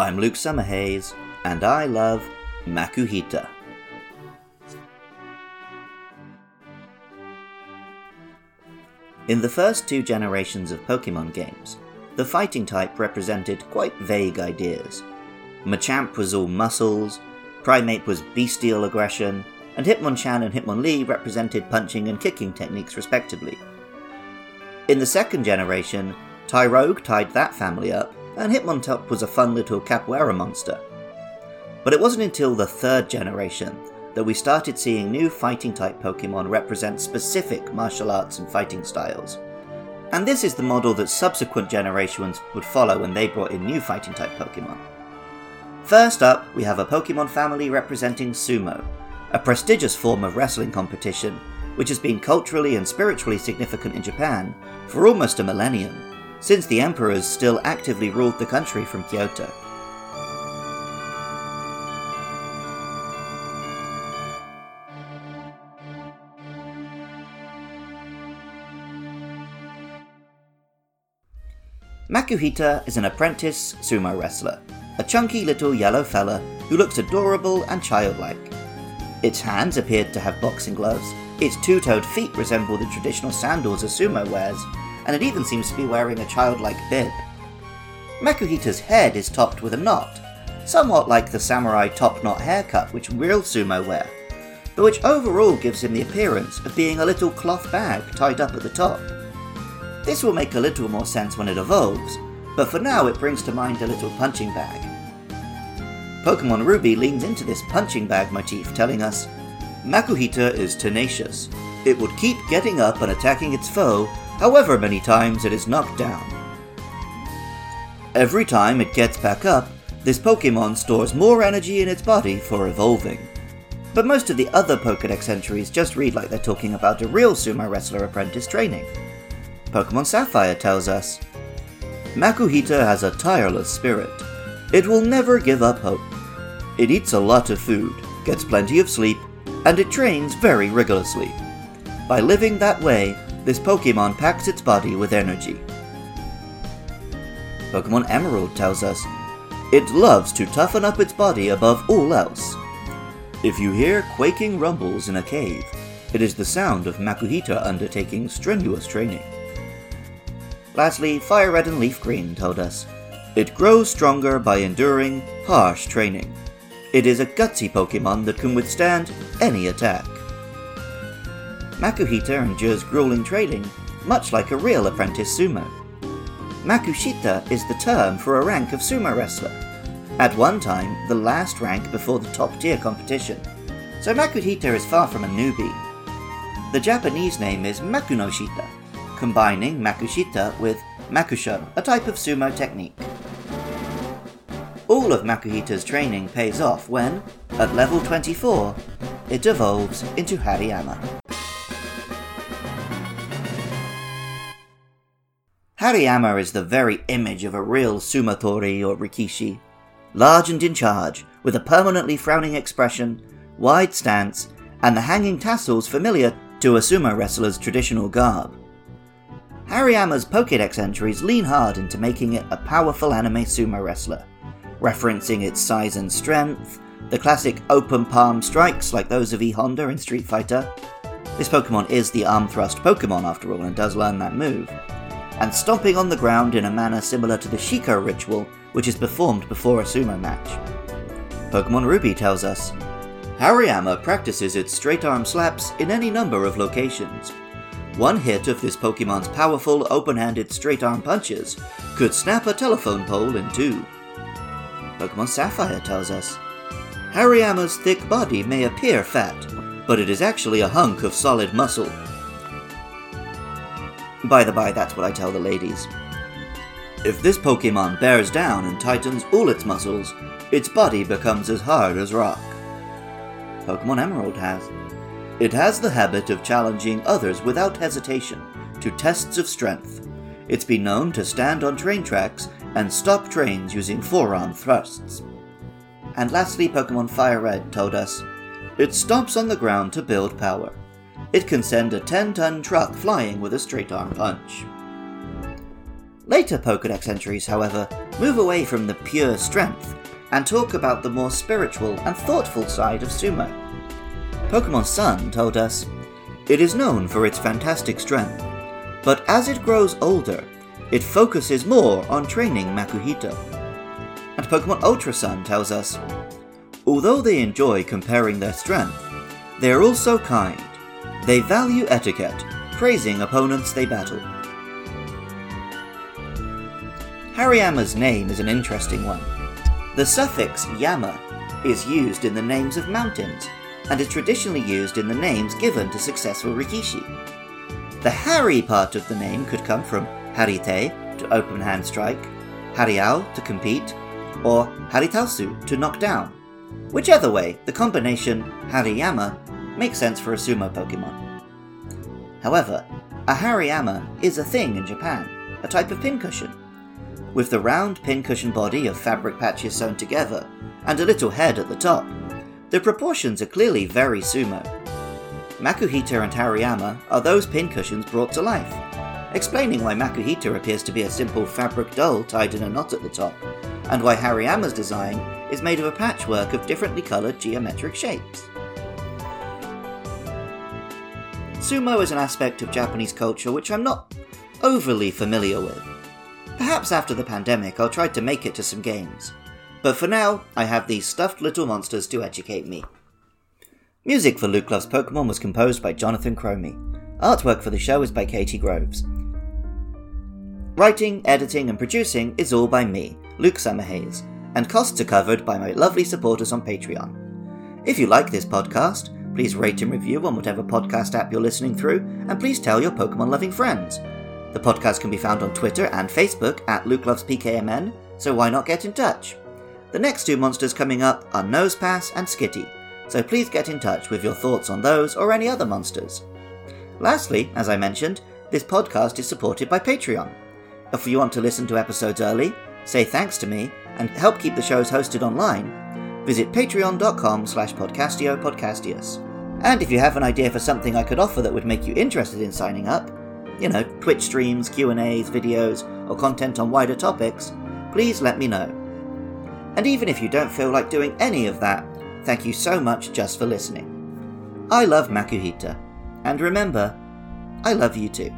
I'm Luke Summerhays, and I love Makuhita. In the first two generations of Pokemon games, the fighting type represented quite vague ideas. Machamp was all muscles, Primeape was bestial aggression, and Hitmonchan and Hitmonlee represented punching and kicking techniques respectively. In the second generation, Tyrogue tied that family up, and Hitmontop was a fun little capoeira monster. But it wasn't until the third generation that we started seeing new fighting type Pokemon represent specific martial arts and fighting styles. And this is the model that subsequent generations would follow when they brought in new fighting type Pokemon. First up, we have a Pokemon family representing Sumo, a prestigious form of wrestling competition which has been culturally and spiritually significant in Japan for almost a millennium, since the emperors still actively ruled the country from Kyoto. Makuhita is an apprentice sumo wrestler, a chunky little yellow fella who looks adorable and childlike. Its hands appeared to have boxing gloves, its two toed feet resemble the traditional sandals a sumo wears, and it even seems to be wearing a childlike bib. Makuhita's head is topped with a knot, somewhat like the samurai top knot haircut which real sumo wear, but which overall gives him the appearance of being a little cloth bag tied up at the top. This will make a little more sense when it evolves, but for now it brings to mind a little punching bag. Pokemon Ruby leans into this punching bag motif, telling us Makuhita is tenacious. It would keep getting up and attacking its foe, however many times it is knocked down. Every time it gets back up, this Pokemon stores more energy in its body for evolving. But most of the other Pokedex entries just read like they're talking about a real sumo wrestler apprentice training. Pokemon Sapphire tells us Makuhita has a tireless spirit. It will never give up hope. It eats a lot of food, gets plenty of sleep, and it trains very rigorously. By living that way, this Pokemon packs its body with energy. Pokemon Emerald tells us it loves to toughen up its body above all else. If you hear quaking rumbles in a cave, it is the sound of Makuhita undertaking strenuous training. Lastly, Fire Red and Leaf Green told us it grows stronger by enduring harsh training. It is a gutsy Pokemon that can withstand any attack. Makuhita endures grueling training, much like a real apprentice sumo. Makushita is the term for a rank of sumo wrestler. At one time, the last rank before the top tier competition. So Makuhita is far from a newbie. The Japanese name is Makunoshita, combining Makushita with Makusho, a type of sumo technique. All of Makuhita's training pays off when, at level 24, it evolves into Hariyama. Hariyama is the very image of a real Sumotori or Rikishi. Large and in charge, with a permanently frowning expression, wide stance, and the hanging tassels familiar to a sumo wrestler's traditional garb. Hariyama's Pokedex entries lean hard into making it a powerful anime sumo wrestler, referencing its size and strength, the classic open palm strikes like those of E Honda in Street Fighter. This Pokemon is the arm thrust Pokemon after all and does learn that move. And stomping on the ground in a manner similar to the Shiko ritual, which is performed before a sumo match. Pokemon Ruby tells us Hariyama practices its straight arm slaps in any number of locations. One hit of this Pokemon's powerful open handed straight arm punches could snap a telephone pole in two. Pokemon Sapphire tells us Hariyama's thick body may appear fat, but it is actually a hunk of solid muscle. By the by, that's what I tell the ladies. If this Pokemon bears down and tightens all its muscles, its body becomes as hard as rock. Pokemon Emerald has. It has the habit of challenging others without hesitation to tests of strength. It's been known to stand on train tracks and stop trains using forearm thrusts. And lastly, Pokemon Fire Red told us it stomps on the ground to build power. It can send a 10 ton truck flying with a straight arm punch. Later Pokedex entries, however, move away from the pure strength and talk about the more spiritual and thoughtful side of sumo. Pokemon Sun told us it is known for its fantastic strength, but as it grows older, it focuses more on training Makuhita. And Pokemon Ultra Sun tells us although they enjoy comparing their strength, they are also kind. They value etiquette, praising opponents they battle. Hariyama's name is an interesting one. The suffix yama is used in the names of mountains and is traditionally used in the names given to successful rikishi. The hari part of the name could come from harite to open hand strike, hariao to compete, or haritausu to knock down. Whichever way, the combination Hariyama makes sense for a sumo Pokemon. However, a Hariyama is a thing in Japan, a type of pincushion, with the round pincushion body of fabric patches sewn together, and a little head at the top. The proportions are clearly very sumo. Makuhita and Hariyama are those pincushions brought to life, explaining why Makuhita appears to be a simple fabric doll tied in a knot at the top, and why Hariyama's design is made of a patchwork of differently coloured geometric shapes. Sumo is an aspect of Japanese culture which I'm not overly familiar with. Perhaps after the pandemic I'll try to make it to some games. But for now, I have these stuffed little monsters to educate me. Music for Luke Loves Pokemon was composed by Jonathan Cromie. Artwork for the show is by Katie Groves. Writing, editing, and producing is all by me, Luke Summerhays, and costs are covered by my lovely supporters on Patreon. If you like this podcast, please rate and review on whatever podcast app you're listening through, and please tell your Pokemon loving friends. The podcast can be found on Twitter and Facebook at Luke Loves PKMN, so why not get in touch? The next two monsters coming up are Nosepass and Skitty, so please get in touch with your thoughts on those or any other monsters. Lastly, as I mentioned, this podcast is supported by Patreon. If you want to listen to episodes early, say thanks to me, and help keep the shows hosted online, visit patreon.com slash podcastio podcastius. And if you have an idea for something I could offer that would make you interested in signing up, you know, Twitch streams, Q&As, videos, or content on wider topics, please let me know. And even if you don't feel like doing any of that, thank you so much just for listening. I love Makuhita, and remember, I love you too.